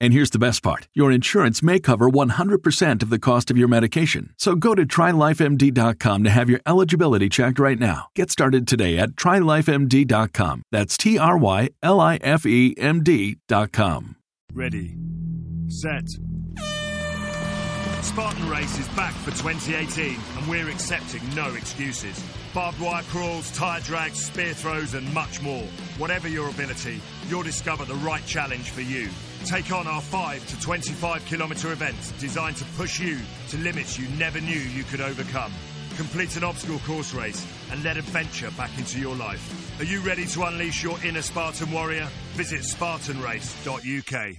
And here's the best part your insurance may cover 100% of the cost of your medication. So go to trylifemd.com to have your eligibility checked right now. Get started today at trylifemd.com. That's T R Y L I F E M D.com. Ready, set. Spartan Race is back for 2018, and we're accepting no excuses. Barbed wire crawls, tire drags, spear throws, and much more. Whatever your ability, you'll discover the right challenge for you. Take on our 5 to 25 kilometre events designed to push you to limits you never knew you could overcome. Complete an obstacle course race and let adventure back into your life. Are you ready to unleash your inner Spartan warrior? Visit spartanrace.uk.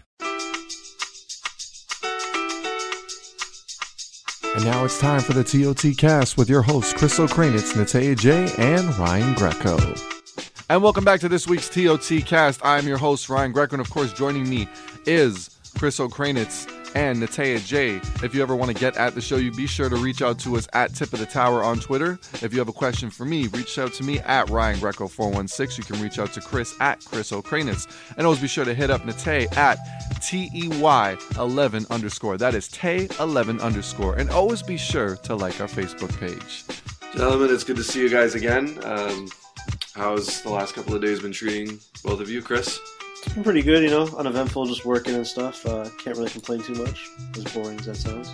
And now it's time for the TOT cast with your hosts Chris O'Kranitz, Natea J, and Ryan Greco. And welcome back to this week's TOT cast. I'm your host, Ryan Greco, and of course, joining me is Chris O'Kranitz and Natea J. If you ever want to get at the show, you be sure to reach out to us at Tip of the Tower on Twitter. If you have a question for me, reach out to me at Ryan Greco 416. You can reach out to Chris at Chris O'Kranitz. And always be sure to hit up Nate at T E Y 11 underscore. That is Tay 11 underscore. And always be sure to like our Facebook page. Gentlemen, it's good to see you guys again. Um, how's the last couple of days been treating both of you, Chris? It's been pretty good, you know, uneventful, just working and stuff. Uh, can't really complain too much, as boring as that sounds.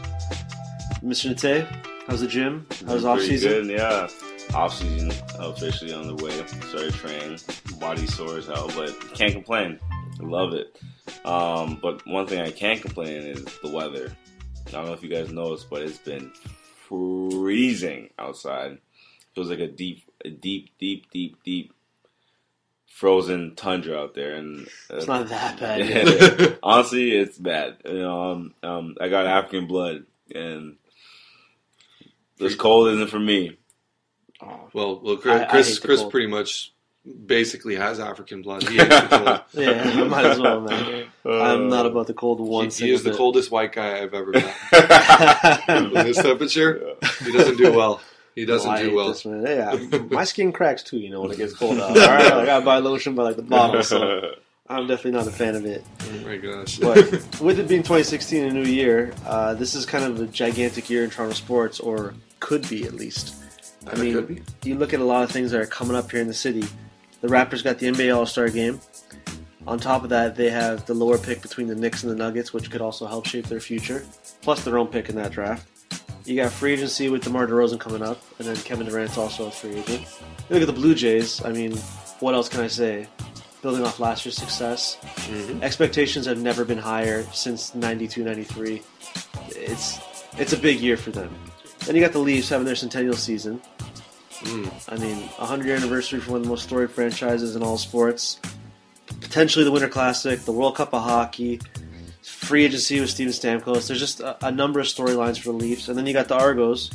Mr. Nate, how's the gym? How's off season? Good, yeah. Off season officially on the way. Started training. Body sore as hell, but can't complain. Love it. Um, but one thing I can't complain is the weather. I don't know if you guys noticed, but it's been freezing outside. Feels like a deep, a deep, deep, deep, deep frozen tundra out there, and uh, It's not that bad yet. honestly, it's bad. You know, um, um, I got African blood, and this cold isn't for me. Well, well, Chris, I Chris, Chris pretty much basically has African blood. He hates the cold. Yeah, I might as well, man. I'm not about the cold one He, he is the bit. coldest white guy I've ever met. In this temperature, he doesn't do well. He doesn't do well. this, man. Yeah, my skin cracks too, you know, when it gets cold out. All right, I gotta buy lotion by like the bottle, so I'm definitely not a fan of it. Oh my gosh. But with it being 2016, a new year, uh, this is kind of a gigantic year in Toronto sports, or could be at least. I mean, could be. you look at a lot of things that are coming up here in the city. The Raptors got the NBA All Star game. On top of that, they have the lower pick between the Knicks and the Nuggets, which could also help shape their future, plus their own pick in that draft. You got free agency with DeMar DeRozan coming up, and then Kevin Durant's also a free agent. You look at the Blue Jays. I mean, what else can I say? Building off last year's success, mm-hmm. expectations have never been higher since 92-93. It's it's a big year for them. Then you got the Leafs having their centennial season. Mm. I mean, 100 year anniversary for one of the most storied franchises in all sports. Potentially the Winter Classic, the World Cup of Hockey, free agency with Steven Stamkos. There's just a, a number of storylines for the Leafs. And then you got the Argos,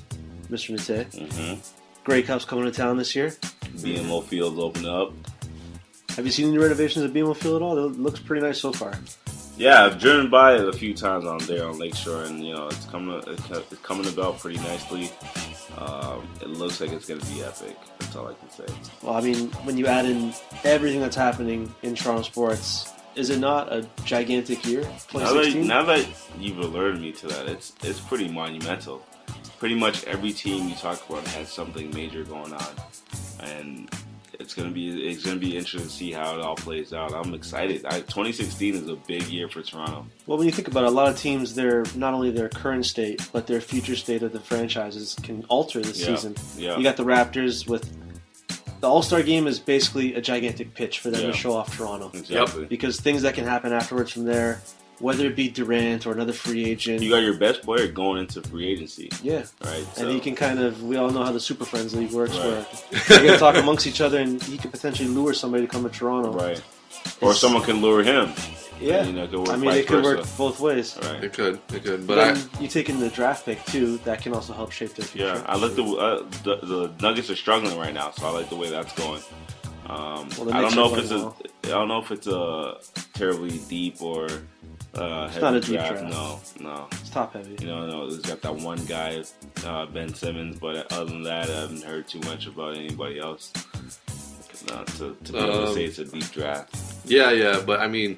Mr. Nate. Mhm. Grey Cup's coming to town this year. BMO Fields open up. Have you seen the renovations at BMO Field at all? It looks pretty nice so far. Yeah, I've driven by it a few times on there on Lakeshore, and you know it's coming it's coming about pretty nicely. Um, it looks like it's going to be epic. That's all I can say. Well, I mean, when you add in everything that's happening in Toronto sports, is it not a gigantic year? Now that, now that you've alerted me to that, it's it's pretty monumental. Pretty much every team you talk about has something major going on, and it's gonna be it's gonna be interesting to see how it all plays out. I'm excited. I, 2016 is a big year for Toronto. Well, when you think about it, a lot of teams, their not only their current state, but their future state of the franchises can alter this Yeah, season. yeah. You got the Raptors with the All Star game is basically a gigantic pitch for them Yeah. to show off Toronto. Exactly. Because things that can happen afterwards from there, whether it be Durant or another free agent, You got your best player going into free agency, yeah. right? And he can kind of, we all know how the Super Friends League works, Right. where they're going to talk amongst each other and he could potentially lure somebody to come to Toronto. right, or someone can lure him. Yeah. You know, work I mean, it could work both ways. Right. It could, it could, but But I, then you take in the draft pick, too, that can also help shape their future. Yeah, I like the, uh, the the Nuggets are struggling right now, so I like the way that's going. Um, Well, I don't know if it's a playing I don't know if it's a terribly deep or uh, It's heavy not a deep draft. draft. No, no. It's top heavy. You know, no, it's got that one guy, uh, Ben Simmons, but other than that, I haven't heard too much about anybody else. Uh, to, to be able to Um, say it's a deep draft. yeah, yeah, but I mean,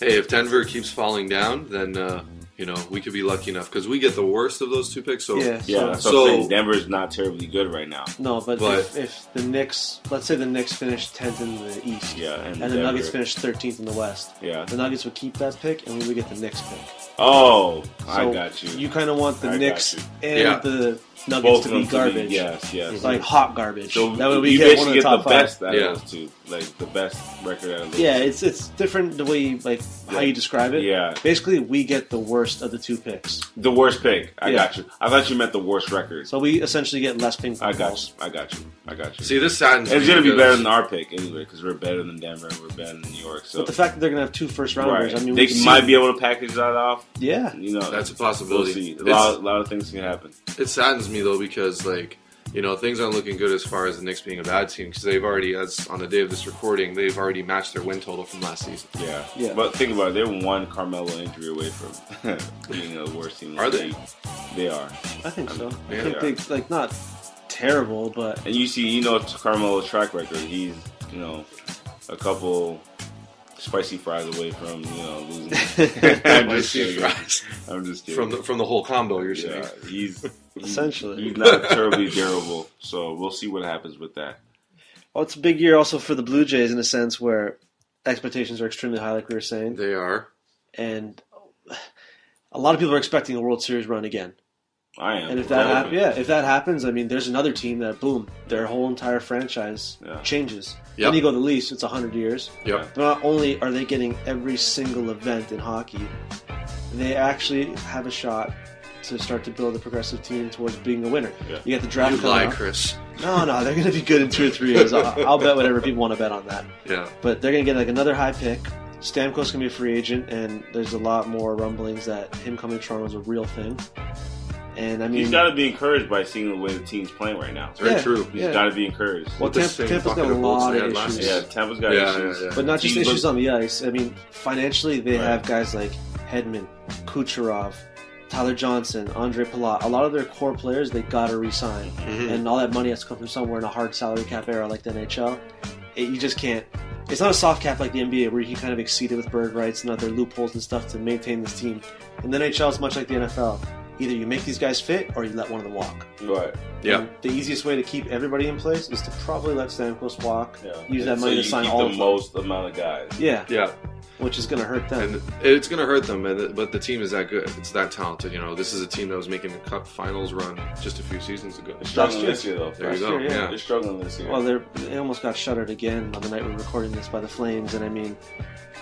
hey, if Denver keeps falling down, then uh, you know we could be lucky enough because we get the worst of those two picks. So Yeah. Yeah, So- so- I'm. Denver's not terribly good right now. No, but, But- if, if the Knicks, let's say the Knicks finish 10th in the East, Yeah, and, and the Denver- Nuggets finish 13th in the West, Yeah. the Nuggets would keep that pick, and we would get the Knicks pick. Oh, I got you. You kind of want the I Knicks and Yeah. the Nuggets Both to of them be garbage. yes, yes. It's like hot garbage. So that way we you get one basically of the get top the five. best out Yeah. of those two, like the best record out of those. Yeah, two. it's it's different the way you, like how you describe it. Yeah. Basically, we get the worst of the two picks, the worst pick. I Yeah. got you. I thought you meant the worst record. so we essentially get less ping pong I got balls. you. I got you. I got you. see, this saddens. it's gonna be better than our pick anyway because we're better than Denver and we're better than New York. So But the fact that they're gonna have two first rounders, right. I mean, they we've might seen- be able to package that off. Yeah, You know, That's a We'll possibility. see. A lot, a lot of things can happen. it saddens me though because like you know things aren't looking good as far as the Knicks being a bad team because they've already as on the day of this recording they've already matched their win total from last season. Yeah. Yeah. But think about it. They're one Carmelo injury away from being the worst team. Are they? They are. I think so. I Yeah. think they like not terrible, but And you see, you know, Carmelo's track record. He's, you know, a couple spicy fries away from, you know, losing. I'm just Spicy kidding. fries. I'm just kidding. From the from the whole combo, you're saying. yeah, he's Essentially. he's not terribly durable. So we'll see what happens with that. well, it's a big year also for the Blue Jays in a sense where expectations are extremely high, like we were saying, They are. and a lot of people are expecting a World Series run again. I am. And if that Hoping. happens, yeah, if that happens, I mean, there's another team that boom, their whole entire franchise Yeah. changes. Yep. Then you go the Leafs, it's hundred years. Yep. But not only are they getting every single event in hockey, they actually have a shot to start to build a progressive team towards being a winner. Yeah. You get the draft You coming lie, up. Chris. No, no, they're going to be good in two or three years. I'll, I'll bet whatever people want to bet on that. Yeah. But they're going to get like another high pick. Stamkos going to be a free agent, and there's a lot more rumblings that him coming to Toronto is a real thing. And I mean, He's got to be encouraged by seeing the way the team's playing right now. It's very Yeah. true. He's Yeah. got to be encouraged. well, With the Tampa, same Tampa's got a lot of had last issues. yeah, Tampa's got Yeah, issues. yeah, yeah. But not just Teams issues look- on the ice. I mean, financially, they Right. have guys like Hedman, Kucherov, Tyler Johnson, Ondrej Palat. A lot of their core players they gotta re-sign, Mhm. and all that money has to come from somewhere in a hard salary cap era like the NHL. It, you just can't. It's not a soft cap like the NBA where you can kind of exceed it with bird rights and other loopholes and stuff to maintain this team. And the NHL is much like the NFL. Either you make these guys fit or you let one of them walk. Right. Yeah. And the easiest way to keep everybody in place is to probably let Stamkos walk. Yeah. Use that And money so to you sign keep all the of them. most amount of guys. Yeah, Yeah. which is going to hurt them. And it's going to hurt them, and but the team is that good. It's that talented. You know, this is a team that was making the Cup Finals run just a few seasons ago. They're struggling year. this year, though. There you go. year, yeah. yeah. They're struggling this year. Well, they're, they almost got shuttered again on the night we're recording this by the Flames, and I mean,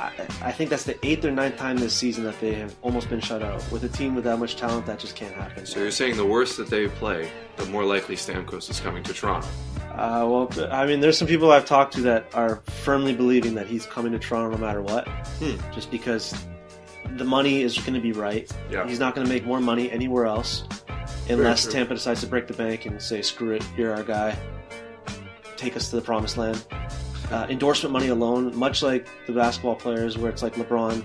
I, I think that's the eighth or ninth time this season that they have almost been shut out. With a team with that much talent, that just can't happen. So you're saying the worse that they play, the more likely Stamkos is coming to Toronto. Uh, well, I mean, there's some people I've talked to that are firmly believing that he's coming to Toronto no matter what, Hmm. just because the money is going to be right. Yeah. He's not going to make more money anywhere else unless. Tampa decides to break the bank and say, "Screw it, you're our guy. Take us to the promised land." Uh, endorsement money alone, much like the basketball players, where it's like LeBron,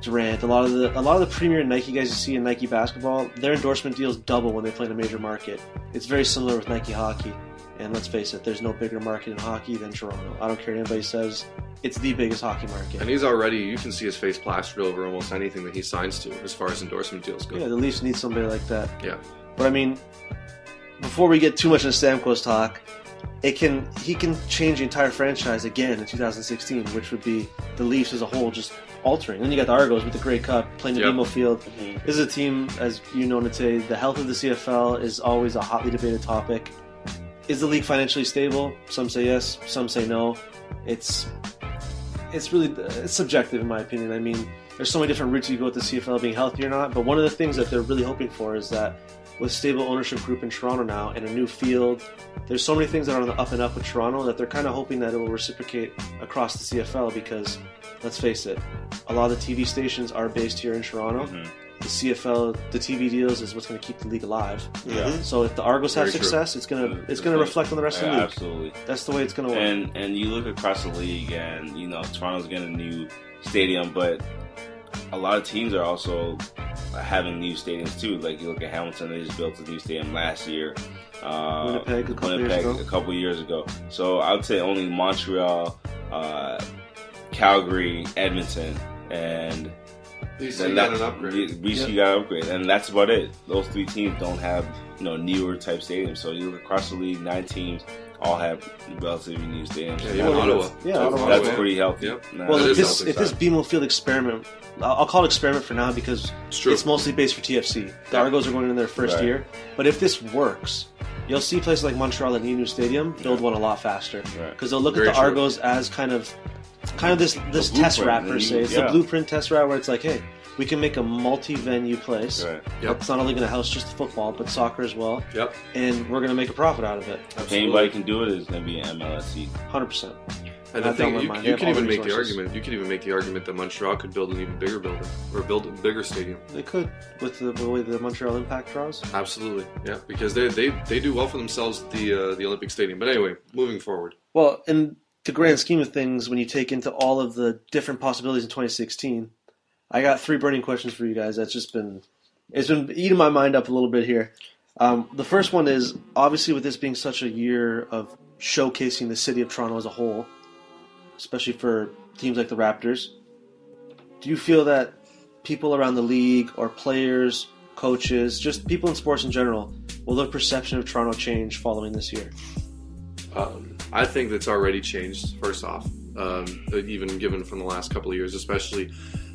Durant, a lot of the a lot of the premier Nike guys you see in Nike basketball, their endorsement deals double when they play in a major market. It's very similar with Nike hockey. And let's face it, there's no bigger market in hockey than Toronto. I don't care what anybody says. It's the biggest hockey market. And he's already, you can see his face plastered over almost anything that he signs to as far as endorsement deals go. Yeah, the Leafs need somebody like that. Yeah. But I mean, before we get too much into Stamkos talk, it can he can change the entire franchise again in 2016, which would be the Leafs as a whole just altering. Then you got the Argos with the Grey Cup playing the Yep. BMO Field. Mm-hmm. This is a team, as you know, today. The health of the CFL is always a hotly debated topic. Is the league financially stable? Some say yes, some say no. It's it's really it's subjective in my opinion. I mean, there's so many different routes you go with the CFL being healthy or not. But one of the things that they're really hoping for is that with stable ownership group in Toronto now and a new field, there's so many things that are on the up and up with Toronto that they're kind of hoping that it will reciprocate across the CFL because let's face it, a lot of the TV stations are based here in Toronto. Mm-hmm. The CFL, the TV deals is what's going to keep the league alive. Yeah. Mm-hmm. So if the Argos have Very true. success, it's gonna Yeah, it's gonna yeah. reflect on the rest of the league. Absolutely. That's the way it's gonna work. And and you look across the league, and you know Toronto's getting a new stadium, but a lot of teams are also having new stadiums too. Like you look at Hamilton, they just built a new stadium last year. Uh, Winnipeg a couple years ago. a couple years ago. So I would say only Montreal, uh, Calgary, Edmonton, and BC then got that- an upgrade. BC Yep. got an upgrade, and that's about it. Those three teams don't have you know newer type stadiums. So you look across the league, nine teams all have relatively new stadiums. Yeah, even Well, Ottawa. yeah, That's Ottawa. That's Ottawa. pretty healthy. Yep. Nah, well, if this healthy if this. BMO Field experiment, I'll I'll call it experiment for now because It's it's mostly based for TFC. The Argos are going in their first Right. year, but if this works, you'll see places like Montreal that need a new stadium build one a lot faster Right. because they'll look Very at the true. Argos as kind of kind of this this test blueprint, route per se. It's yeah. the blueprint test route where it's like, hey, we can make a multi-venue place. Right. Yep. It's not only going to house just the football, but soccer as well, Yep. and we're going to make a profit out of it. If anybody can do it, it's going to be an MLSE. Hundred percent. And the I've thing, you, mind. You have can all the even make the argument. You can even make the argument that Montreal could build an even bigger building or build a bigger stadium. They could with the, the way the Montreal Impact draws. Absolutely, yeah, because they they, they do well for themselves at the uh, the Olympic Stadium. But anyway, moving forward, Well, in the grand scheme of things, when you take into all of the different possibilities in 2016, I got three burning questions for you guys. That's just been it's been eating my mind up a little bit here. Um, the first one is obviously with this being such a year of showcasing the city of Toronto as a whole, especially for teams like the Raptors. Do you feel that people around the league or players, coaches, just people in sports in general, will their perception of Toronto change following this year? um, I think that's already changed. First off, um, even given from the last couple of years, especially.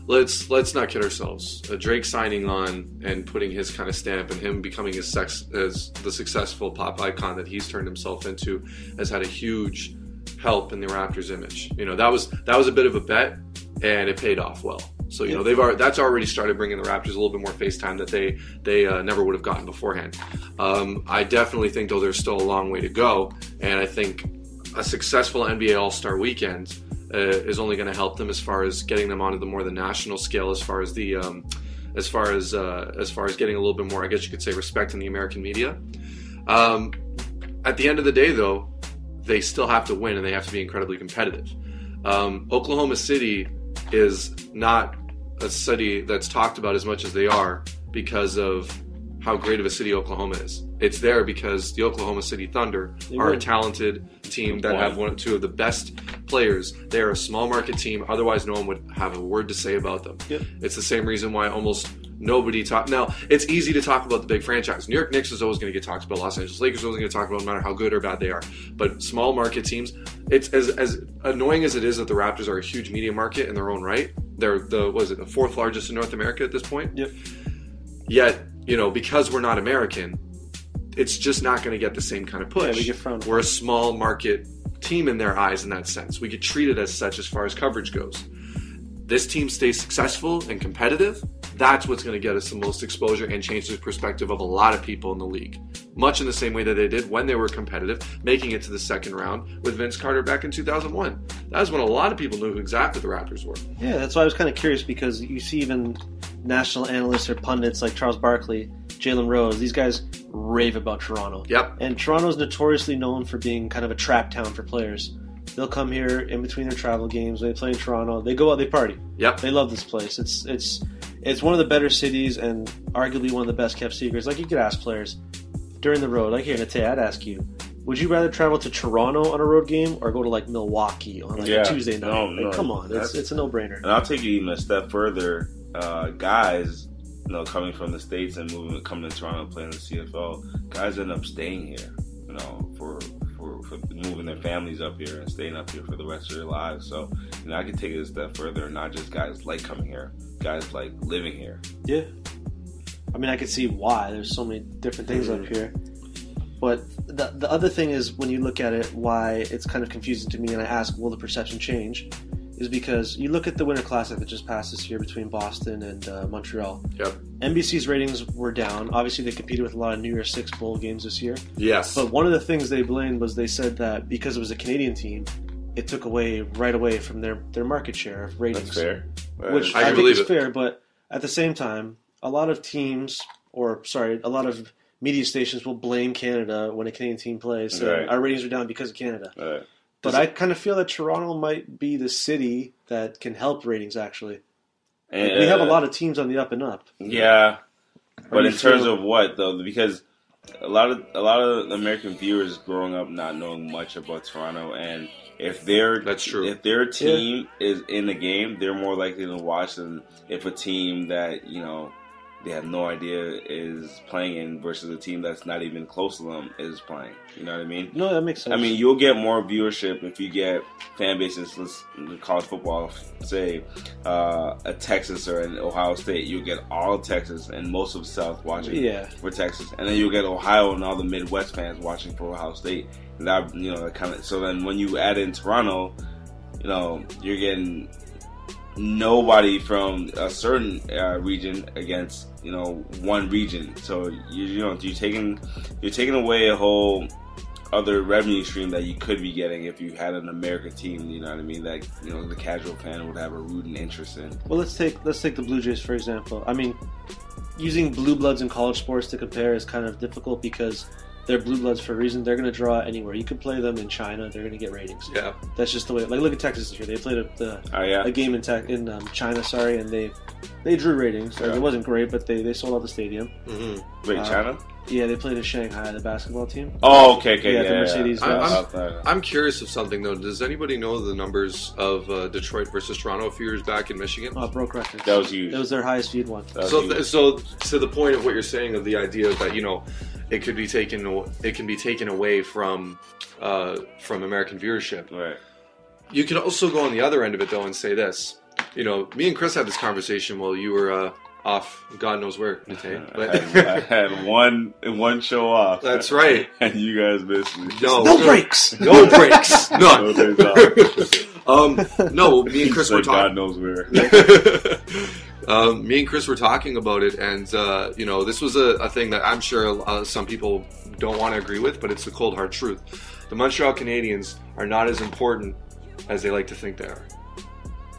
Let's let's not kid ourselves. Uh, Drake signing on and putting his kind of stamp and him becoming as sex as the successful pop icon that he's turned himself into has had a huge help in the Raptors image. You know that was that was a bit of a bet and it paid off well. So you know they've already, that's already started bringing the Raptors a little bit more face time that they they uh, never would have gotten beforehand. Um, I definitely think though there's still a long way to go, and I think a successful NBA All Star weekend uh, is only going to help them as far as getting them onto the more the national scale, as far as the um, as far as uh, as far as getting a little bit more, I guess you could say, respect in the American media. Um, at the end of the day, though, they still have to win and they have to be incredibly competitive. Um, Oklahoma City is not a city that's talked about as much as they are because of how great of a city Oklahoma is. It's there because the Oklahoma City Thunder are a talented team that have one two of the best players. They are a small market team. Otherwise, no one would have a word to say about them. Yep. It's the same reason why almost nobody talk. Now, it's easy to talk about the big franchise. New York Knicks is always going to get talked about. Los Angeles Lakers is always going to talk about, no matter how good or bad they are. But small market teams, it's as as annoying as it is that the Raptors are a huge media market in their own right. They're the was it the fourth largest in North America at this point. Yep. Yet, you know, because we're not American, it's just not going to get the same kind of push. Yeah, we get frowned We're a small market team in their eyes in that sense. We get treated as such as far as coverage goes. This team stays successful and competitive. That's what's going to get us the most exposure and change the perspective of a lot of people in the league. Much in the same way that they did when they were competitive, making it to the second round with Vince Carter back in 2001. That was when a lot of people knew who exactly the Raptors were. Yeah, that's why I was kind of curious because you see even national analysts or pundits like Charles Barkley, Jalen Rose, these guys rave about Toronto. Yep. And Toronto's notoriously known for being kind of a trap town for players. They'll come here in between their travel games. They play in Toronto. They go out. They party. Yep. They love this place. It's it's it's one of the better cities and arguably one of the best kept secrets. Like you could ask players during the road. Like here, Nate, I'd ask you: Would you rather travel to Toronto on a road game or go to like Milwaukee on like Yeah. a Tuesday night? No, Like, no, come on, it's, it's a no brainer. And I'll take you even a step further. Uh, guys, you know, coming from the states and moving, coming to Toronto, playing the CFL, guys end up staying here. You know, for for, for moving their families up here and staying up here for the rest of their lives. So, you know, I can take it a step further. Not just guys like coming here, guys like living here. Yeah. I mean, I could see why. There's so many different things up here. But the, the other thing is, when you look at it, why it's kind of confusing to me, and I ask, will the perception change? Is because you look at the Winter Classic that just passed this year between Boston and uh, Montreal. Yep. NBC's ratings were down. Obviously, they competed with a lot of New Year's Six bowl games this year. Yes. But one of the things they blamed was they said that because it was a Canadian team, it took away right away from their, their market share of ratings That's fair. which I I, think believe is it. fair. But at the same time, a lot of teams, or sorry, a lot of media stations will blame Canada when a Canadian team plays. saying Right. Our ratings are down because of Canada. Right. But I kind of feel that Toronto might be the city that can help ratings. Actually, And, we have a uh, lot of teams on the up and up. Yeah, but in you terms feel- of what though? Because a lot of a lot of American viewers growing up not knowing much about Toronto, and if their That's true. if their team is in the game, they're more likely to watch than if a team that you know they have no idea is playing in versus a team that's not even close to them is playing. You know what I mean? No, that makes sense. I mean, you'll get more viewership if you get fan bases. Let's college football, say uh, a Texas or an Ohio State. You'll get all Texas and most of South watching Yeah. for Texas, and then you'll get Ohio and all the Midwest fans watching for Ohio State. And that you know, kind of. So then when you add in Toronto, you know, you're getting nobody from a certain uh, region against you know one region. So you, you know you're taking you're taking away a whole other revenue stream that you could be getting if you had an American team. You know what I mean? That you know the casual fan would have a rooting interest in. Well, let's take let's take the Blue Jays for example. I mean, using blue bloods in college sports to compare is kind of difficult because they're blue bloods for a reason. They're going to draw anywhere. You could play them in China; they're going to get ratings. yeah. That's just the way. Like, look at Texas this year. They played a, the, Oh yeah, a game in tech in um, China, sorry, and they they drew ratings. Like, Yeah. it wasn't great, but they, they sold out the stadium. Mm-hmm. wait, uh, China? Yeah, they played in Shanghai, the basketball team. Oh, okay, okay, yeah, yeah, the yeah, Mercedes yeah. Benz. Out there. I'm curious of something though. Does anybody know the numbers of uh, Detroit versus Toronto a few years back in Michigan? Oh, broke records. That was huge. It was their highest viewed one. So, th- so to the point of what you're saying of the idea that you know it could be taken, it can be taken away from uh, from American viewership. right. You could also go on the other end of it though and say this. You know, me and Chris had this conversation while you were uh, off, God knows where, Nate. I had, I had one one show off. That's right. and you guys missed me. no, No no- breaks. no breaks, No none. days off. um, no, me and Chris Like were talking. God knows where. Um, me and Chris were talking about it, and uh, you know, this was a, a thing that I'm sure uh, some people don't want to agree with, but it's the cold hard truth. The Montreal Canadiens are not as important as they like to think they are.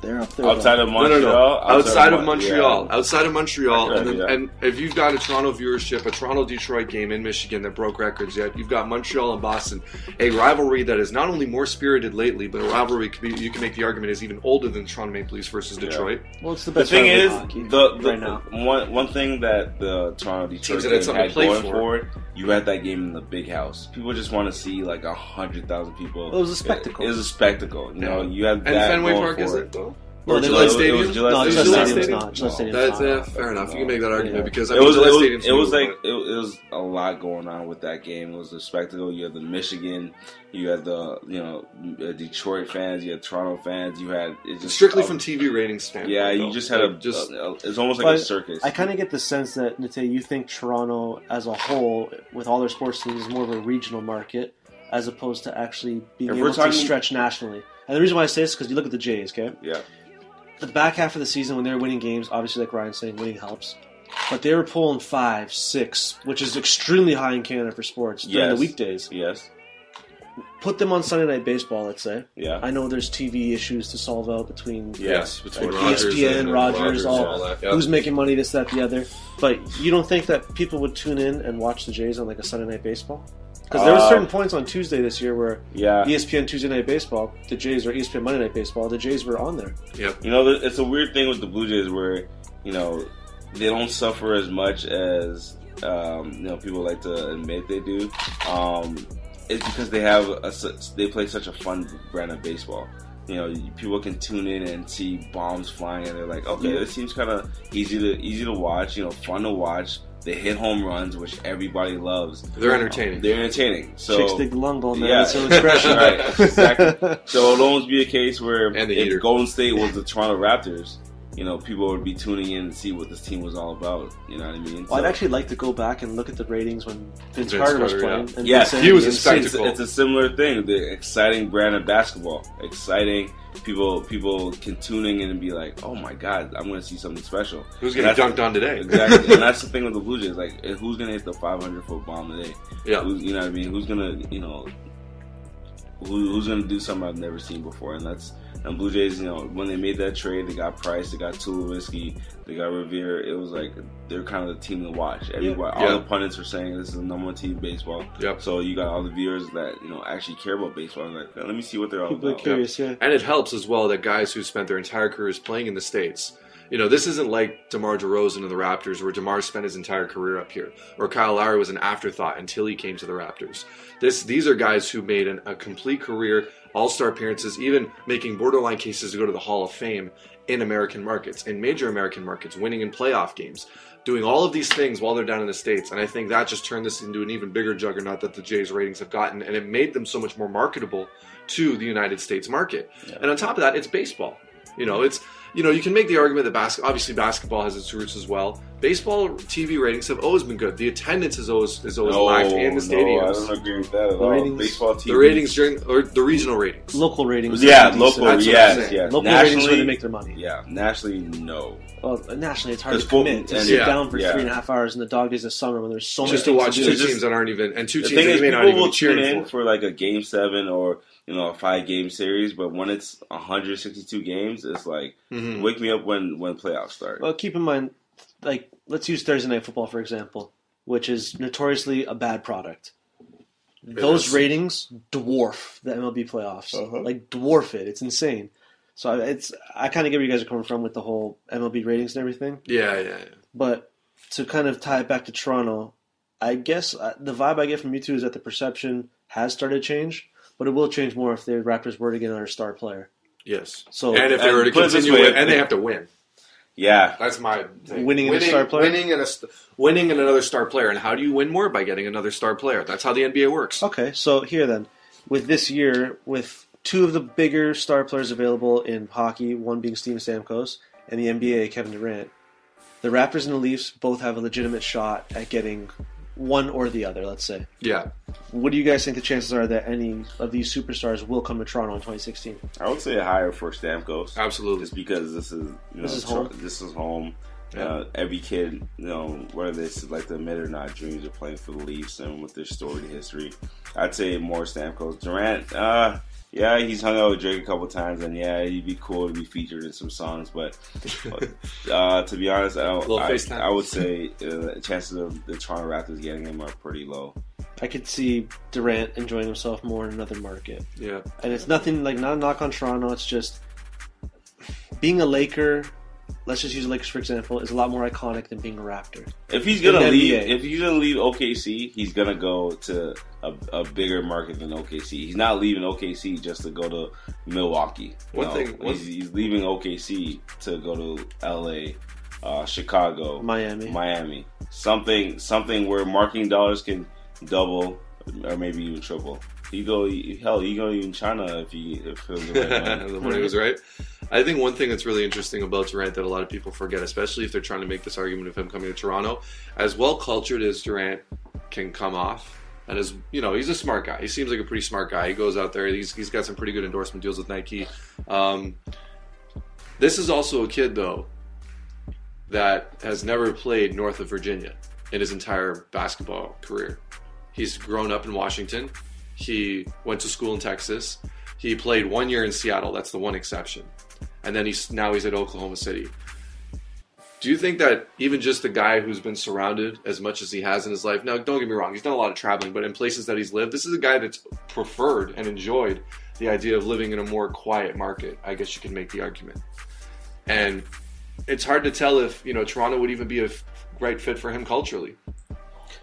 They're up there. Outside of Montreal, no, no. Outside, of Mon- Montreal, yeah. outside of Montreal, Okay, and, then, yeah. and if you've got a Toronto viewership, a Toronto Detroit game in Michigan that broke records, yet you've got Montreal and Boston, a rivalry that is not only more spirited lately, but a rivalry could be, you can make the argument is even older than Toronto Maple Leafs versus Detroit. Well, it's the The best. thing rivalry is, in hockey the, the right now. one one thing that the Toronto Detroit Teams game had had to play going for. for it, you had that game in the big house. People just want to see like a hundred thousand people. Well, it was a spectacle. It, was a spectacle. You know, you have And that Fenway going Park for is it. it though? No, Or they Gillette was- it Stadium? was Gillette No, Gillette Gillette Stadium's Stadium? not. Gillette Stadium's That's not. uh, fair enough. You can make that argument Yeah. because I It mean, was, Gillette it was, it was like it, it was a lot going on with that game. It was a spectacle. You had the Michigan, you had the you know uh, Detroit fans, you had Toronto fans, you had it just strictly uh, from TV ratings standpoint. Yeah, you though. just had a just a- a- it's almost like a circus. I kind of get the sense that Nate, you think Toronto as a whole, with all their sports teams, is more of a regional market as opposed to actually being If able we're talking- to stretch nationally. And the reason why I say this is because you look at the Jays, okay? yeah. The back half of the season when they were winning games, obviously, like Ryan's saying, winning helps. But they were pulling five, six, which is extremely high in Canada for sports during Yes. the weekdays. Yes. Put them on Sunday Night Baseball, let's say. Yeah. I know there's TV issues to solve out between yes, between Like Rogers ESPN, and uh, Rogers, all, and that. Yeah. who's making money, this, that, the other. But you don't think that people would tune in and watch the Jays on like a Sunday Night Baseball? Because there were Uh, certain points on Tuesday this year where Yeah. ESPN Tuesday Night Baseball, the Jays, or ESPN Monday Night Baseball, the Jays were on there. Yep. You know, it's a weird thing with the Blue Jays where you know they don't suffer as much as um, you know people like to admit they do. Um, is because they have a, they play such a fun brand of baseball. You know, people can tune in and see bombs flying, and they're like, okay, this seems kind of easy to easy to watch. You know, fun to watch. They hit home runs, which everybody loves. They're entertaining. They're entertaining. So Chicks dig the long ball, man. yeah, That's an expression. right, exactly. So it'll almost be a case where And if heater. Golden State was the Toronto Raptors, you know, people would be tuning in to see what this team was all about. You know what I mean? Well, I'd actually like to go back and look at the ratings when Vince, Vince Carter was Carter, playing. yeah. And Yeah, Vince he was a Anthony. it's, it's a similar thing. The exciting brand of basketball, exciting. People people can tuning in and be like, "Oh my god, I'm going to see something special." Who's getting dunked on today? Exactly, and that's the thing with the Blue Jays. Like, who's going to hit the 500 foot bomb today? Yeah. Who's, you know what I mean? Who's going to you know who, who's going to do something I've never seen before? And that's and Blue Jays. You know, when they made that trade, they got Price, they got Tulowitzki, they got Revere. It was like they're kind of the team to watch. Everybody, Yeah. all the pundits were saying this is the number one team in baseball. Yep. So you got all the viewers that you know actually care about baseball. Like, let me see what they're all People are about. curious, yeah. And it helps as well that guys who spent their entire careers playing in the States, you know, this isn't like DeMar DeRozan and the Raptors where DeMar spent his entire career up here, or Kyle Lowry was an afterthought until he came to the Raptors. This These are guys who made an, a complete career, all-star appearances, even making borderline cases to go to the Hall of Fame in American markets, in major American markets, winning in playoff games, doing all of these things while they're down in the States. And I think that just turned this into an even bigger juggernaut that the Jays ratings have gotten, and it made them so much more marketable to the United States market. And on top of that, it's baseball. You know, it's you know you can make the argument that bas- obviously basketball has its roots as well. Baseball TV ratings have always been good. The attendance is always is always lacked in the no, I stadiums. don't agree with that at The all. ratings- Baseball TV. the ratings during or the regional ratings. Local ratings. Yeah, are local. That's what Yes, yes. Local ratings nationally, where they make their money. Yeah, nationally, no. Well, nationally, it's hard to 'Cause football- commit to sit yeah, down for yeah. three and a half hours in the dog days of summer when there's so much just to watch two It's just- teams that aren't even and two The teams thing that is, may not people even will be cheering in for. for like a game seven or you know a five game series, but when it's 162 games, it's like Mhm. wake me up when when playoffs start. Well, keep in mind, like, let's use Thursday Night Football, for example, which is notoriously a bad product. Those is. ratings dwarf the MLB playoffs. Uh-huh. Like, dwarf it. It's insane. So it's I kind of get where you guys are coming from with the whole MLB ratings and everything. Yeah, yeah, yeah. But to kind of tie it back to Toronto, I guess uh, the vibe I get from you two is that the perception has started to change, but it will change more if the Raptors were to get another star player. Yes. So and if they were to put it this continue, way, win- and they have to win. yeah, That's my thing. Winning and a star player? Winning and a st- winning and another star player. And how do you win more by getting another star player? That's how the NBA works. Okay, so here then, with this year, with two of the bigger star players available in hockey, one being Steven Stamkos, and the NBA, Kevin Durant, the Raptors and the Leafs both have a legitimate shot at getting one or the other, let's say. Yeah. What do you guys think the chances are that any of these superstars will come to Toronto in 2016? I would say higher for Stamkos. Absolutely. Just because this is you know, This is home. This is home. Yeah. Uh, every kid, you know, whether they like to admit or not, dreams of playing for the Leafs and with their storied history. I'd say more Stamkos. Durant, uh, yeah, he's hung out with Drake a couple times, and yeah, he'd be cool to be featured in some songs. But uh, to be honest, I, don't, I, I would say uh, chances of the Toronto Raptors getting him are pretty low. I could see Durant enjoying himself more in another market. Yeah. And it's nothing like not a knock on Toronto. It's just being a Laker. Let's just use Lakers for example. Is a lot more iconic than being a Raptor. If he's gonna leave, NBA. if he's gonna leave OKC, he's gonna go to a, a bigger market than OKC. He's not leaving OKC just to go to Milwaukee. One No, thing- one- he's, he's leaving OKC to go to LA, uh, Chicago, Miami. Miami. Something, something where marketing dollars can double or maybe even triple. He go hell, he go even China if he if the money was right. I think one thing that's really interesting about Durant that a lot of people forget, especially if they're trying to make this argument of him coming to Toronto, as well cultured as Durant can come off, and as you know, he's a smart guy. He seems like a pretty smart guy. He goes out there. He's he's got some pretty good endorsement deals with Nike. Um, this is also a kid though that has never played north of Virginia in his entire basketball career. He's grown up in Washington. He went to school in Texas. He played one year in Seattle. That's the one exception. And then he's now he's at Oklahoma City. Do you think that even just the guy who's been surrounded as much as he has in his life? Now, don't get me wrong, he's done a lot of traveling, but in places that he's lived, this is a guy that's preferred and enjoyed the idea of living in a more quiet market. I guess you can make the argument. And it's hard to tell if you know Toronto would even be a right fit for him culturally.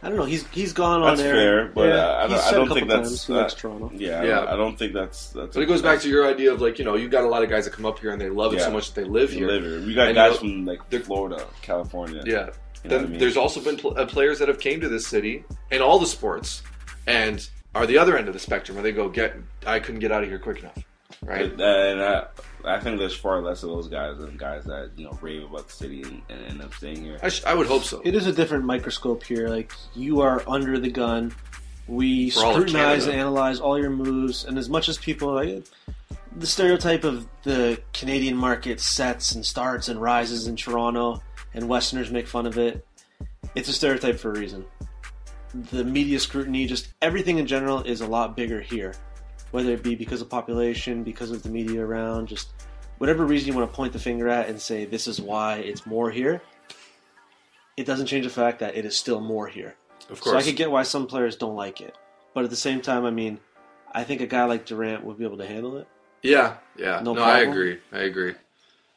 I don't know. He's he's gone That's on there. fair, but Yeah, uh, I he's don't, I said a don't couple think that's times he uh, Toronto. Yeah, I Yeah. don't- I don't think that's that's. But it goes back to your idea of like you know you've got a lot of guys that come up here and they love it Yeah. so much that they live here. Live here. We got And, guys you know, from like they're- Florida, California. Yeah. You know then what I mean? there's also been pl- uh, players that have came to this city in all the sports and are the other end of the spectrum where they go get I couldn't get out of here quick enough, right? But, uh, and I, I think there's far less of those guys than guys that you know rave about the city and, and end up staying here. I, sh- I would hope so. It is a different microscope here. Like you are under the gun. We For scrutinize and analyze all your moves, and as much as people like the stereotype of the Canadian market sets and starts and rises in Toronto, and Westerners make fun of it. It's a stereotype for a reason. The media scrutiny, just everything in general, is a lot bigger here. Whether it be because of population, because of the media around, just whatever reason you want to point the finger at and say this is why it's more here, it doesn't change the fact that it is still more here. Of course. So I could get why some players don't like it, but at the same time, I mean, I think a guy like Durant would be able to handle it. Yeah, yeah. No No, I agree. I agree.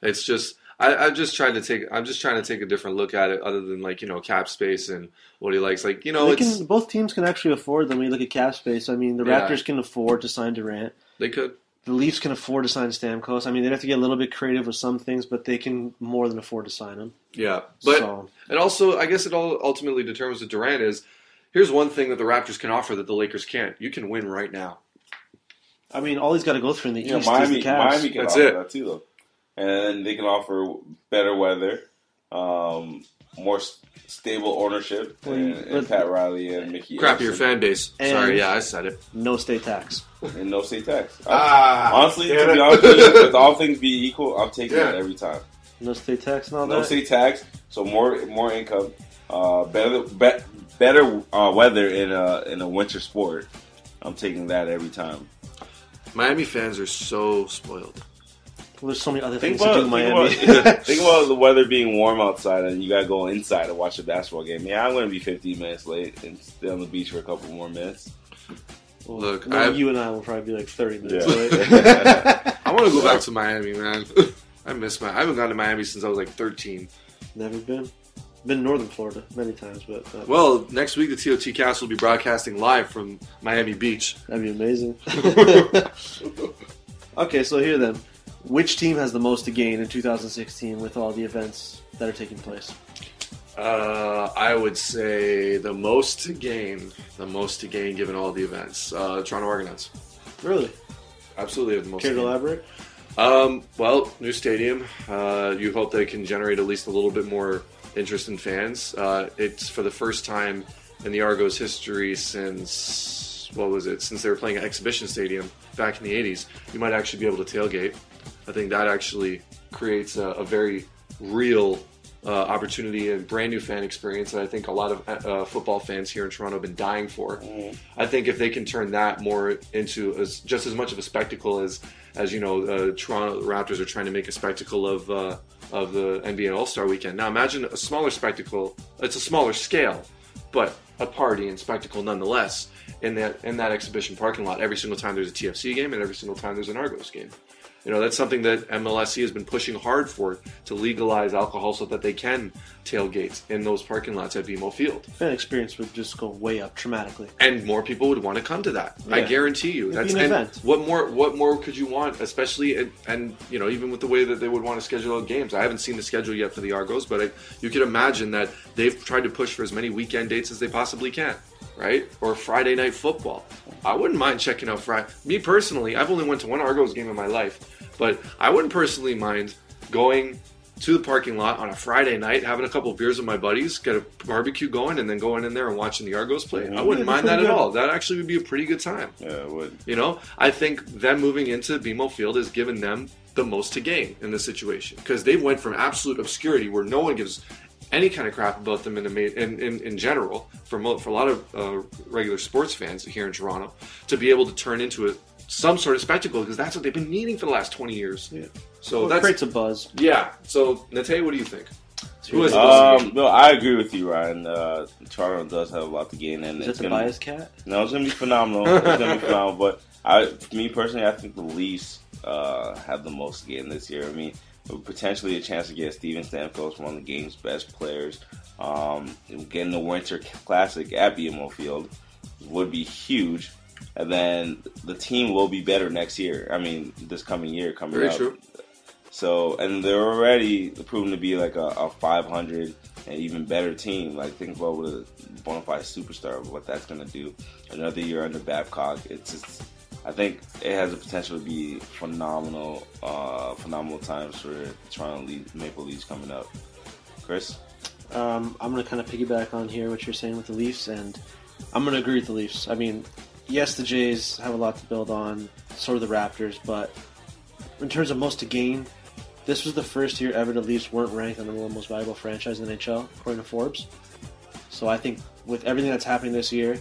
It's just I, I'm just trying to take I'm just trying to take a different look at it other than like, you know, cap space and what he likes. Like, you know, it's can, both teams can actually afford them. When you look at cap space, I mean, the Yeah. Raptors can afford to sign Durant. they could. The Leafs can afford to sign Stamkos. I mean, they'd have to get a little bit creative with some things, but they can more than afford to sign him. Yeah. But So- it also I guess it all ultimately determines what Durant is. Here's one thing that the Raptors can offer that the Lakers can't. You can win right now. I mean, all he's got to go through in the You know, East is Miami, the Cavs. Miami can That's offer it. that too, though, and they can offer better weather, um, more s- stable ownership, Well, and, and Pat Riley and Mickey. Crappier Anderson, fan base. And- Sorry, yeah, I said it. No state tax. and no state tax. Ah, Honestly, damn to be it. honest with you, with all things being equal, I'm taking Yeah. that every time. No state tax and all No that. state tax, so more more income, uh, better be, better uh, weather in a in a winter sport. I'm taking that every time. Miami fans are so spoiled. Well, there's so many other Think things to do about, in think, Miami. about, think about the weather being warm outside and you gotta go inside to watch a basketball game. Yeah, I'm gonna be 15 minutes late and stay on the beach for a couple more minutes. Well, Look, I've- you and I will probably be like 30 minutes Yeah. late. I want to go back to Miami, man. I miss my. I haven't gone to Miami since I was like 13. Never been. Been northern Florida many times, but uh, Well, next week the TOT cast will be broadcasting live from Miami Beach. that'd be amazing. okay, so here then. Which team has the most to gain in 2016 with all the events that are taking place? Uh, I would say the most to gain, the most to gain given all the events. Uh, Toronto Argonauts, Really? absolutely have the most. Care to to elaborate? Um, well, new stadium. Uh, you hope they can generate at least a little bit more interest in fans. Uh, it's for the first time in the Argos history since what was it? Since they were playing at Exhibition Stadium back in the '80s, you might actually be able to tailgate. I think that actually creates a, a very real uh, opportunity and brand new fan experience that I think a lot of uh, football fans here in Toronto have been dying for. I think if they can turn that more into as, just as much of a spectacle as as you know, uh, Toronto Raptors are trying to make a spectacle of uh, of the NBA All Star Weekend. Now imagine a smaller spectacle. It's a smaller scale, but a party and spectacle nonetheless in that in that exhibition parking lot every single time there's a TFC game and every single time there's an Argos game. You know, that's something that MLSE has been pushing hard for to legalize alcohol so that they can tailgate in those parking lots at BMO Field. Fan experience would just go way up dramatically. And more people would want to come to that. I guarantee you. It'd That's an event. what more what more could you want, especially and, and you know, even with the way that they would want to schedule out games. I haven't seen the schedule yet for the Argos, but I, you could imagine that they've tried to push for as many weekend dates as they possibly can. Right? Or Friday night football. I wouldn't mind checking out Friday. Me personally, I've only went to one Argos game in my life, but I wouldn't personally mind going to the parking lot on a Friday night, having a couple of beers with my buddies, get a barbecue going, and then going in there and watching the Argos play. I wouldn't Yeah, mind that pretty at all. That actually would be a pretty good time. Yeah, it would. You know, I think them moving into BMO Field has given them the most to gain in this situation because they went from absolute obscurity where no one gives any kind of crap about them in the ma- in, in, in general for mo- for a lot of uh, regular sports fans here in Toronto to be able to turn into a some sort of spectacle because that's what they've been needing for the last 20 years. Yeah. So Well, it that's creates a buzz. yeah. So Nate, what do you think? Who is Um, no, I agree with you, Ryan. Uh, Toronto does have a lot to gain, and Is it's that the gonna, bias cat? No, it's gonna be phenomenal. it's gonna be phenomenal. But I, for me personally, I think the Leafs uh, have the most to gain this year. I mean, potentially a chance to get Steven Stamkos, one of the game's best players. Um, getting the Winter Classic at BMO Field would be huge. And then the team will be better next year. I mean, this coming year coming Very up. true. So, and they're already proven to be like a, a 500 and even better team. Like, think about what a bona fide superstar, what that's going to do. Another year under Babcock. It's just, I think it has the potential to be phenomenal, uh, phenomenal times for Toronto Le- Maple Leafs coming up. Chris? Um, I'm going to kind of piggyback on here what you're saying with the Leafs, and I'm going to agree with the Leafs. I mean, yes, the Jays have a lot to build on, sort of the Raptors, but in terms of most to gain, this was the first year ever the Leafs weren't ranked on the most valuable franchise in the NHL, according to Forbes. So I think with everything that's happening this year,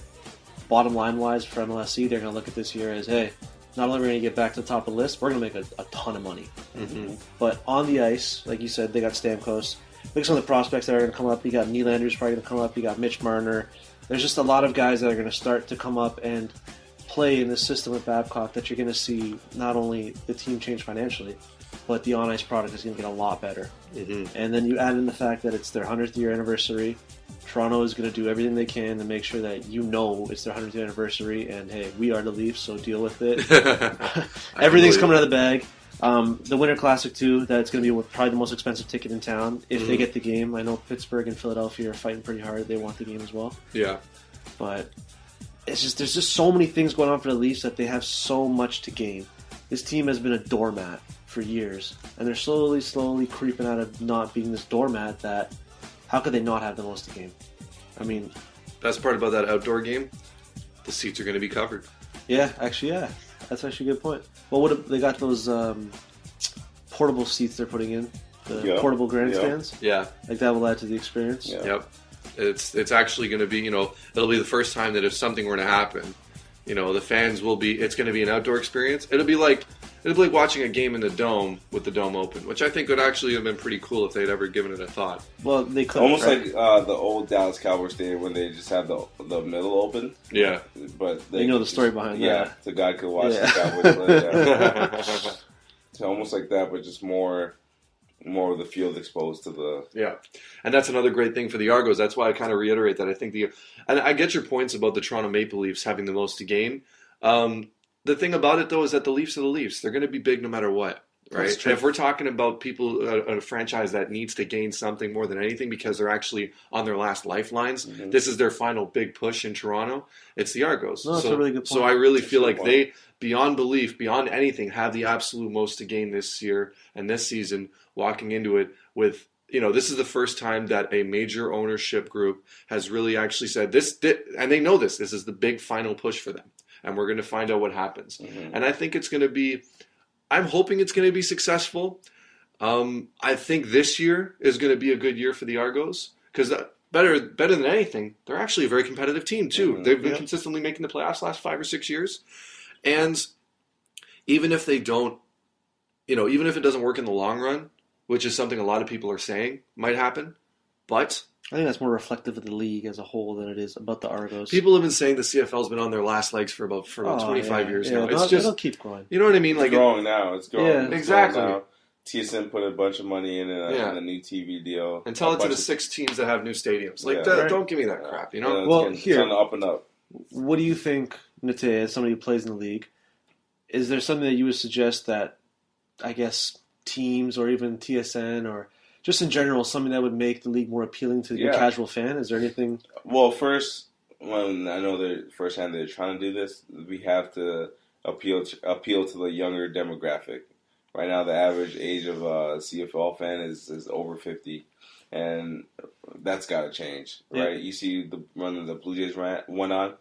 bottom line wise for MLSE, they're going to look at this year as, hey, not only are we going to get back to the top of the list, we're going to make a, a ton of money. Mm-hmm. But on the ice, like you said, they got Stamkos. Look at some of the prospects that are going to come up. You got Nylander's probably going to come up. You got Mitch Marner. There's just a lot of guys that are going to start to come up and play in the system with Babcock that you're going to see not only the team change financially, but the on ice product is going to get a lot better. Mm-hmm. And then you add in the fact that it's their 100th year anniversary. Toronto is going to do everything they can to make sure that you know it's their 100th year anniversary, and hey, we are the Leafs, so deal with it. Everything's coming out of the bag. Um, the Winter Classic too. That's going to be probably the most expensive ticket in town if they get the game. I know Pittsburgh and Philadelphia are fighting pretty hard. They want the game as well, Yeah. but it's just there's just so many things going on for the Leafs that they have so much to gain. This team has been a doormat for years, and they're slowly, slowly creeping out of not being this doormat. That how could they not have the most to gain? I mean, Best part about that outdoor game, the seats are going to be covered. Yeah, actually, yeah, that's actually a good point. Well, what if- they got those um, portable seats they're putting in, the Yeah. portable grandstands. Yeah. Like that will add to the experience. Yeah. Yep. It's it's actually going to be you know it'll be the first time that if something were to happen, you know the fans will be it's going to be an outdoor experience. It'll be like it'll be like watching a game in the dome with the dome open, which I think would actually have been pretty cool if they'd ever given it a thought. Well, they could Almost right? like uh, the old Dallas Cowboys Stadium when they just have the the middle open. Yeah. But they You know the story just- behind yeah, that. the guy could watch Yeah. the Cowboys play. Yeah. it's almost like that, but just more, more of the field exposed to the. Yeah, and that's another great thing for the Argos. That's why I kind of reiterate that I think the and I get your points about the Toronto Maple Leafs having the most to gain. Um, the thing about it though is that the Leafs are the Leafs. They're going to be big no matter what. Right. If we're talking about people, a, a franchise that needs to gain something more than anything because they're actually on their last lifelines, Mm-hmm. this is their final big push in Toronto. It's the Argos. No, that's so, a really good point. So. I really That's feel like point. they, beyond belief, beyond anything, have the absolute most to gain this year and this season. Walking into it with you know, this is the first time that a major ownership group has really actually said this, thi- and they know this. This is the big final push for them, and we're going to find out what happens. And I think it's going to be. I'm hoping it's going to be successful. Um, I think this year is going to be a good year for the Argos because better better than anything, they're actually a very competitive team too. They've been consistently making the playoffs last five or six years, and even if they don't, you know, even if it doesn't work in the long run, which is something a lot of people are saying might happen, but I think that's more reflective of the league as a whole than it is about the Argos. people have been saying the CFL's been on their last legs for about for about Oh, 25 yeah, years yeah, now. It's just they'll keep going. you know what I mean, It's like growing now. It's growing. Yeah. It's growing Exactly. now. TSN put a bunch of money in a, uh, Yeah. in a new TV deal. and tell it to the of- six teams that have new stadiums. Like, Yeah. that- Right. don't give me that crap. You know, Yeah, it's Well, getting- here- on up and up. What do you think, Nate, as somebody who plays in the league? Is there something that you would suggest that, I guess, teams or even TSN or just in general, something that would make the league more appealing to the casual fan? Is there anything? Well, first, when I know they're firsthand they're trying to do this, we have to appeal to, appeal to the younger demographic. Right now, the average age of a CFL fan is, is over fifty, and that's got to change. Yeah. Right? You see the run that the Blue Jays ran, went on.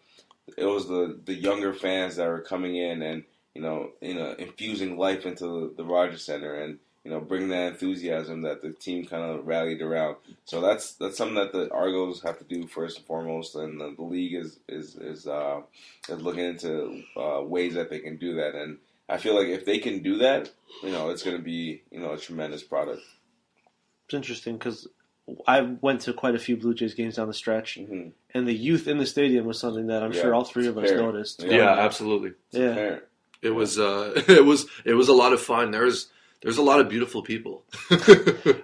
It was the the younger fans that were coming in and you know you know infusing life into the, the Rogers Center and you know bring that enthusiasm that the team kind of rallied around. So that's that's something that the Argos have to do first and foremost, and the, the league is is is uh, is looking into uh, ways that they can do that. And I feel like if they can do that, you know, it's going to be you know a tremendous product. It's interesting because I went to quite a few Blue Jays games down the stretch, Mhm. and the youth in the stadium was something that I'm Yeah, sure all three of us fair. noticed. Yeah. yeah, absolutely. Yeah. Fair. It was uh, it was it was a lot of fun. There's There's a lot of beautiful people.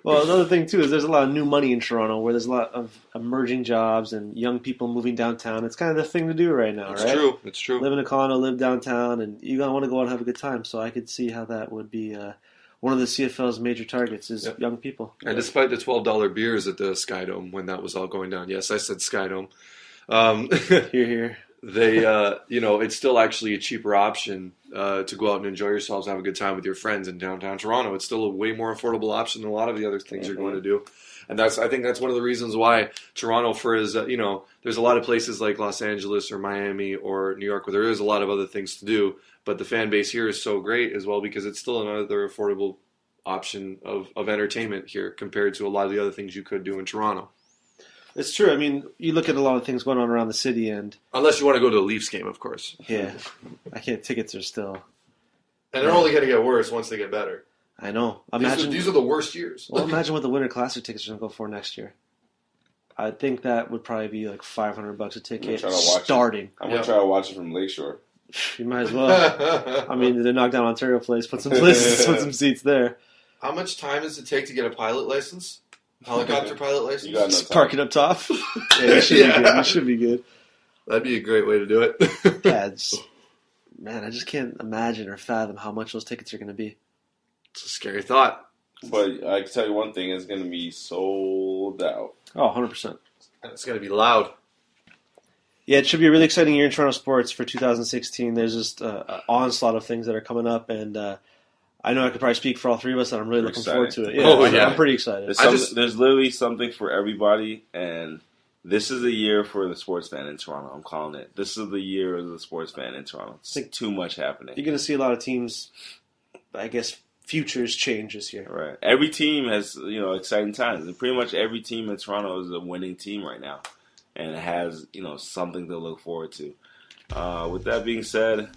Well, another thing too is there's a lot of new money in Toronto, where there's a lot of emerging jobs and young people moving downtown. It's kind of the thing to do right now, right? It's right? true. It's true. Live in a condo, live downtown, and you're gonna want to go out and have a good time. So I could see how that would be uh, one of the CFL's major targets is Yep. young people. And despite the twelve dollar beers at the Sky Dome when that was all going down, yes, I said Sky Dome. Um, Here, here. They, uh, you know, it's still actually a cheaper option uh, to go out and enjoy yourselves, have a good time with your friends in downtown Toronto. It's still a way more affordable option than a lot of the other things you're going to do. And that's, I think, that's one of the reasons why Toronto, for as uh, you know, there's a lot of places like Los Angeles or Miami or New York where there is a lot of other things to do, but the fan base here is so great as well because it's still another affordable option of, of entertainment here compared to a lot of the other things you could do in Toronto. It's true. I mean, you look at a lot of things going on around the city, and Unless you want to go to a Leafs game, of course. yeah, I can't. Tickets are still. And they're only going to get worse once they get better. I know. These are, Imagine. these are the worst years. well, imagine what the Winter Classic tickets are gonna go for next year. I think that would probably be like five hundred bucks a ticket try to watch it. starting. I'm gonna Yeah. try to watch it from Lakeshore. You might as well. I mean, they knocked down Ontario Place, put some places, put some seats there. How much time does it take to get a pilot license? Helicopter pilot license? You got no Just time. park it up top. yeah, you should Yeah. be good. You should be good. That'd be a great way to do it. Yeah, it's, man, I just can't imagine or fathom how much those tickets are going to be. it's a scary thought. But I can tell you one thing: it's gonna be sold out. Oh, 100%. And it's going to be loud. Yeah, it should be a really exciting year in Toronto sports for 2016. There's just uh, an onslaught of things that are coming up, and uh, I know I could probably speak for all three of us, and I'm really We're looking forward to it. Yeah, Oh, I'm- yeah. I'm pretty excited. There's, some, just- there's literally something for everybody, and this is the year for the sports fan in Toronto. I'm calling it. This is the year of the sports fan in Toronto. It's Think- too much happening. You're going to see a lot of teams, I guess, futures change this year. Right. Every team has you know exciting times, and pretty much every team in Toronto is a winning team right now, and has you know something to look forward to. Uh, with that being said,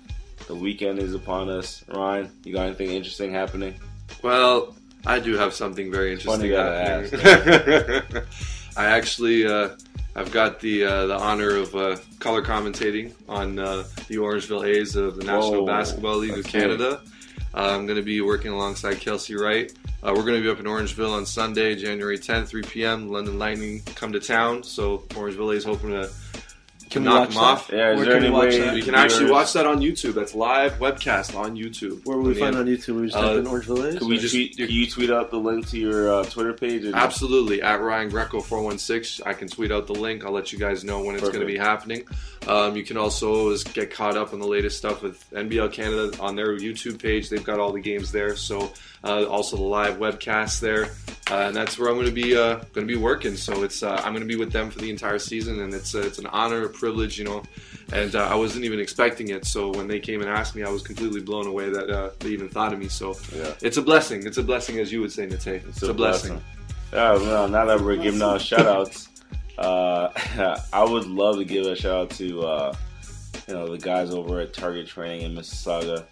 the weekend is upon us. Ryan, you got anything interesting happening? Well, I do have something very Funny interesting happening. I actually, uh, I've got the uh, the honor of uh, color commentating on uh, the Orangeville A's of the National Whoa, Basketball League of Canada. Uh, I'm going to be working alongside Kelsey Wright. Uh, we're going to be up in Orangeville on Sunday, January 10th, 3 p.m. London Lightning come to town, so Orangeville A's hoping to Can we knock watch them that? Yeah, is Where there can any we watch way that? We can actually watch that on YouTube. That's live webcast on YouTube. Where will we find on YouTube? We just Uh, type in Orangeville A's? Can we We just- tweet, can you tweet out the link to your uh, Twitter page? And Absolutely. At Ryan Greco 416. I can tweet out the link. I'll let you guys know when it's going to be happening. Um, you can also always get caught up on the latest stuff with NBL Canada on their YouTube page. They've got all the games there. So uh, also the live webcast there. Uh, and that's where I'm going to be uh, going to be working. So it's uh, I'm going to be with them for the entire season, and it's uh, it's an honor, a privilege, you know. And uh, I wasn't even expecting it. So when they came and asked me, I was completely blown away that uh, they even thought of me. So Yeah. it's a blessing. It's a blessing, as you would say, Nate. It's, a, blessing. Yeah, well, now that we're giving out shout outs, uh, I would love to give a shout out to uh, you know the guys over at Target Training in Mississauga.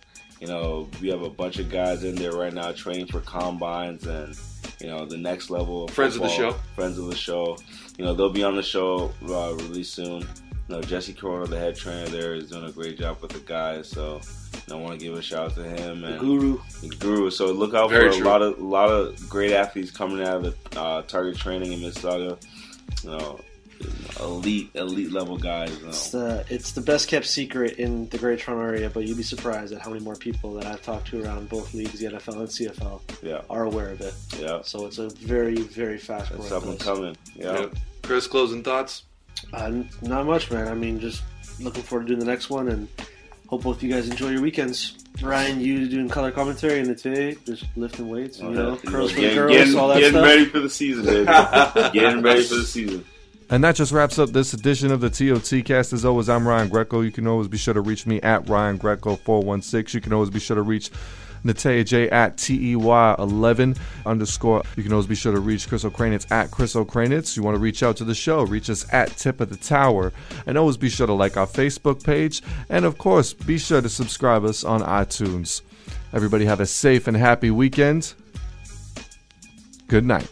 You know, we have a bunch of guys in there right now training for combines and you know the next level. Of Friends of the show. Friends of the show. You know they'll be on the show uh, really soon. You know Jesse Corona, the head trainer there, is doing a great job with the guys. So you know, I want to give a shout out to him and Guru. Guru. So look out Very for true. a lot of a lot of great athletes coming out of the uh, target training in Mississauga. You know, elite elite level guys. You know. It's the it's the best kept secret in the Great Toronto area, but you'd be surprised at how many more people that I've talked to around both leagues, the NFL and CFL, Yeah, are aware of it. yeah. So it's a very very fast It's growing up and coming. Yeah. Yep. Chris, closing thoughts? Uh, not much, man. I mean, just looking forward to doing the next one, and hope both you guys enjoy your weekends. Ryan, you doing color commentary, and today just lifting weights, and, you know, curls for the getting, girls, getting, all that getting stuff. Getting ready for the season, baby. getting ready for the season. And that just wraps up this edition of the TOT cast. As always, I'm Ryan Greco. You can always be sure to reach me at Ryan Greco416. You can always be sure to reach Natea J at TEY11 underscore. You can always be sure to reach Chris O'Kranitz at Chris O'Kranitz. You want to reach out to the show, reach us at Tip of the Tower. And always be sure to like our Facebook page. And of course, be sure to subscribe us on iTunes. Everybody have a safe and happy weekend. Good night.